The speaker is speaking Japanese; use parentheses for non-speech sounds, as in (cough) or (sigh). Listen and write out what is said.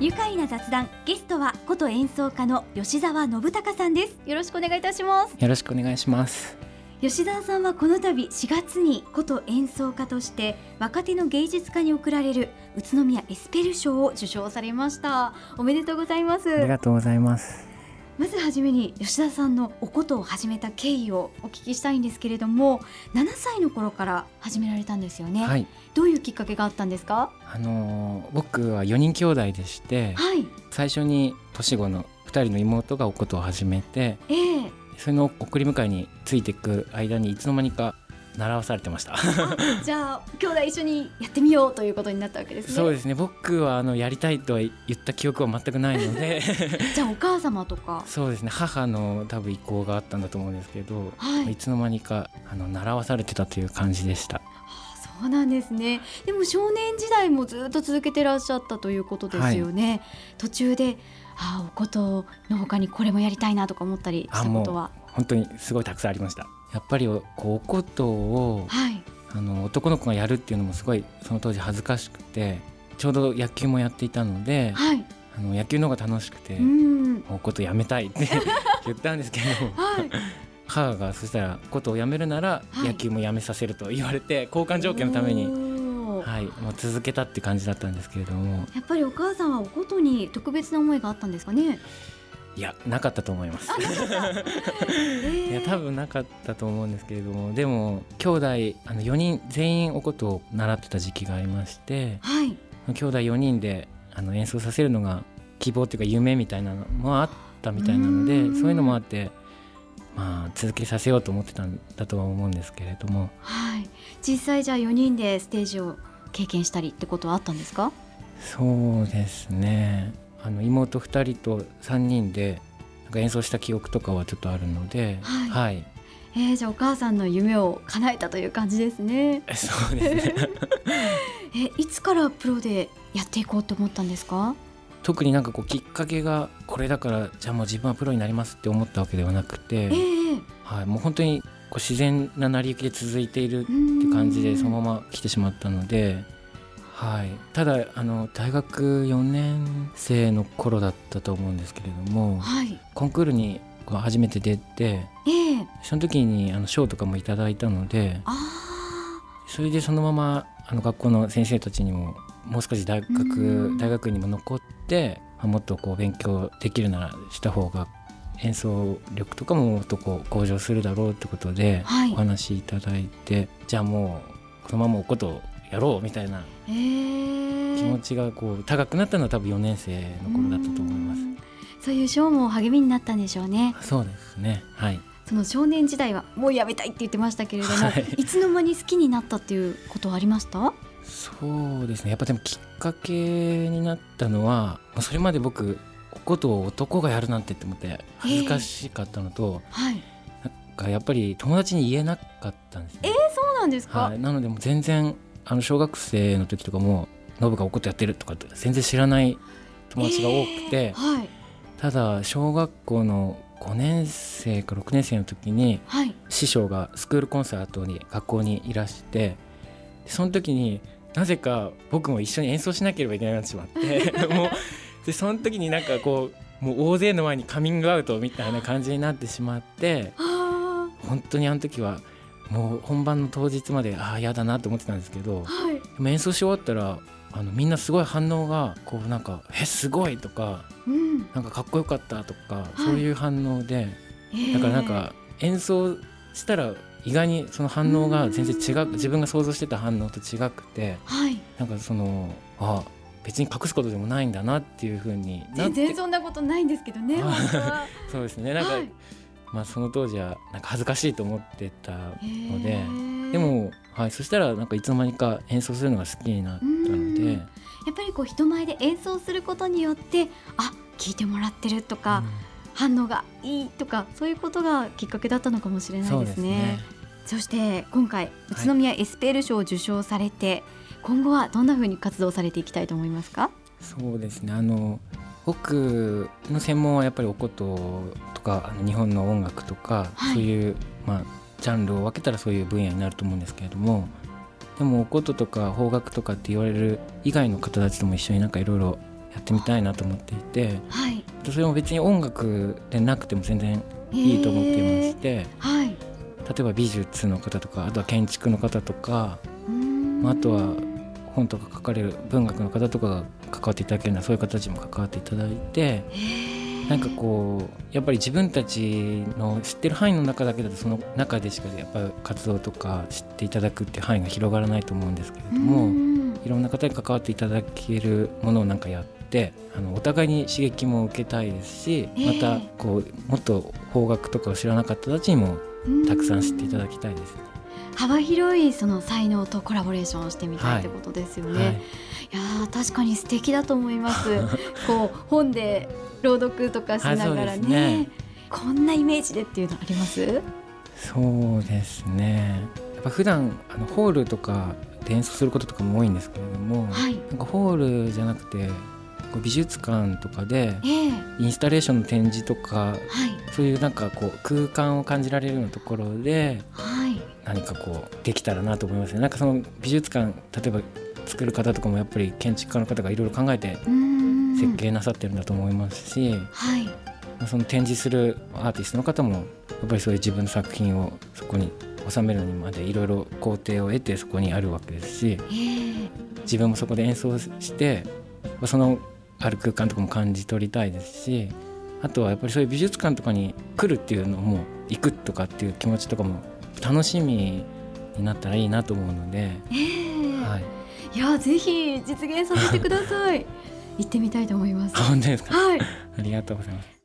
愉快な雑談ゲストは琴演奏家の吉澤信孝さんです。よろしくお願いいたします。よろしくお願いします。吉澤さんはこの度4月に琴演奏家として若手の芸術家に贈られる宇都宮エスペル賞を受賞されました。おめでとうございます。ありがとうございますまずはじめに吉田さんのお琴を始めた経緯をお聞きしたいんですけれども7歳の頃から始められたんですよね、はい、どういうきっかけがあったんですか？あのー僕は4人兄弟でして、はい。最初に年子の2人の妹がお琴を始めてええ。それの送り迎えについていく間にいつの間にか習わされてました。じゃあ兄弟一緒にやってみようということになったわけですね。そうですね。僕はあのやりたいとは言った記憶は全くないので。(laughs) じゃあお母様とか？そうですね。母の多分意向があったんだと思うんですけど、はい。いつの間にかあの習わされてたという感じでしたそうなんですね。でも少年時代もずっと続けてらっしゃったということですよね、途中でああお琴の他にこれもやりたいなとか思ったりしたことは？本当にすごいたくさんありました。やっぱりこうお琴をはい。あの男の子がやるっていうのもすごいその当時恥ずかしくてちょうど野球もやっていたのではい。あの野球の方が楽しくてうん。お琴やめたいって (laughs) 言ったんですけど。はい母がそしたら琴をやめるならはい野球もやめさせると言われて交換条件のために、はい、もう続けたって感じだったんですけれどもやっぱりお母さんはお琴に特別な思いがあったんですかね？いやなかったと思います。(laughs) いや多分なかったと思うんですけれどもでも兄弟あの4人全員お琴を習ってた時期がありましてはい。兄弟4人であの演奏させるのが希望っていうか夢みたいなのもあったみたいなのでそういうのもあってまあ続けさせようと思ってたんだとは思うんですけれどもはい。実際じゃあ4人でステージを経験したりってことはあったんですか？そうですねあの妹2人と3人でなんか演奏した記憶とかはちょっとあるのではいはい、えー、じゃあお母さんの夢を叶えたという感じですね。(laughs) そうですね (laughs) えいつからプロでやっていこうと思ったんですか？特になんかこうきっかけがこれだからじゃあもう自分はプロになりますって思ったわけではなくて、ええはい、もう本当にこう自然な成り行きで続いているって感じでそのまま来てしまったので、はい、ただあの大学4年生の頃だったと思うんですけれどもはい。コンクールに初めて出てええ。その時にあの賞とかもいただいたのであそれでそのままあの学校の先生たちにももう少し大うん。学大学にも残って、まあもっとこう勉強できるならした方が演奏力とかももっとこう向上するだろうってことでお。話しいただいて、じゃあもうこのままおことをやろうみたいなええ気持ちがこう高くなったのは多分4年生の頃だったと思います。うんそういう賞も励みになったんでしょうね。そうですねはいその少年時代はもうやめたいって言ってましたけれども、はいい、つの間に好きになったっていうことはありました？そうですねやっぱでもきっかけになったのはそれまで僕おことを男がやるなんてって思って恥ずかしかったのと、はい。なんかやっぱり友達に言えなかったんですね。そうなんですか？はい、なのでもう全然あの小学生の時とかもノブがおことやってるとかって全然知らない友達が多くて、はいただ小学校の5年生か6年生の時にはい。師匠がスクールコンサートに学校にいらしてその時になぜか僕も一緒に演奏しなければいけなくなってしまって (laughs) もうでその時になんかこうもう大勢の前にカミングアウトみたいな感じになってしまってあ本当にあの時はもう本番の当日までああ嫌だなと思ってたんですけどあはい。でも演奏し終わったらあのみんなすごい反応がこうなんか「えすごい!」とかうん。「なんかかっこよかった」とか、いそういう反応でえーだからなんか演奏したら意外にその反応が全然違う自分が想像してた反応と違くてはい。なんかそのあ別に隠すことでもないんだなっていうふうにな全然そんなことないんですけどね。(laughs) そうですねなんか、はいまあその当時はなんか恥ずかしいと思ってたので。でも、はい、そしたらなんかいつの間にか演奏するのが好きになったのうんで、やっぱりこう人前で演奏することによってあ聞いてもらってるとか、反応がいいとかそういうことがきっかけだったのかもしれうんないですね。そして今回宇都宮エスペール賞を受賞されて、今後はどんな風に活動されていきたいと思いますか？そうですね。あの僕の専門はやっぱりおこととかあの日本の音楽とか、はい。そういう、まあ、ジャンルを分けたらそういう分野になると思うんですけれどもでもおこととか邦楽とかって言われる以外の方たちとも一緒になんかいろいろやってみたいなと思っていてはい。それも別に音楽でなくても全然いいと思っていまして、はい例えば美術の方とかあとは建築の方とか、まあ、あとは本とか書かれる文学の方とかが関わっていただけるようなそういう方たちも関わっていただいてなんかこうやっぱり自分たちの知ってる範囲の中だけだとその中でしかやっぱり活動とか知っていただくっていう範囲が広がらないと思うんですけれども。うん。いろんな方に関わっていただけるものをなんかやってあのお互いに刺激も受けたいですし、ええ。またこうもっと邦楽とかを知らなかった人たちにもたくさん知っていただきたいですね。幅広いその才能とコラボレーションをしてみたいってことですよね。はいい、やー確かに素敵だと思います。(laughs) こう本で朗読とかしながらねねこんなイメージでっていうのあります？そうですねやっぱ普段あのホールとかで演奏することとかも多いんですけれども、はい。なんかホールじゃなくてこう美術館とかでええ。インスタレーションの展示とかはい。そういうなんかこう空間を感じられるようなところではい。何かこうできたらなと思いますね。なんかその美術館例えば作る方とかもやっぱり建築家の方がいろいろ考えて設計なさってるんだと思いますし、その展示するアーティストの方もやっぱりそういう自分の作品をそこに収めるのにまでいろいろ工程を得てそこにあるわけですしええ。自分もそこで演奏してまあそのある空間とかも感じ取りたいですしあとはやっぱりそういう美術館とかに来るっていうのも行くとかっていう気持ちとかも楽しみになったらいいなと思うので、ええはい、いやぜひ実現させてください。(laughs) 行ってみたいと思います。あ本当ですか？はい。(laughs) ありがとうございます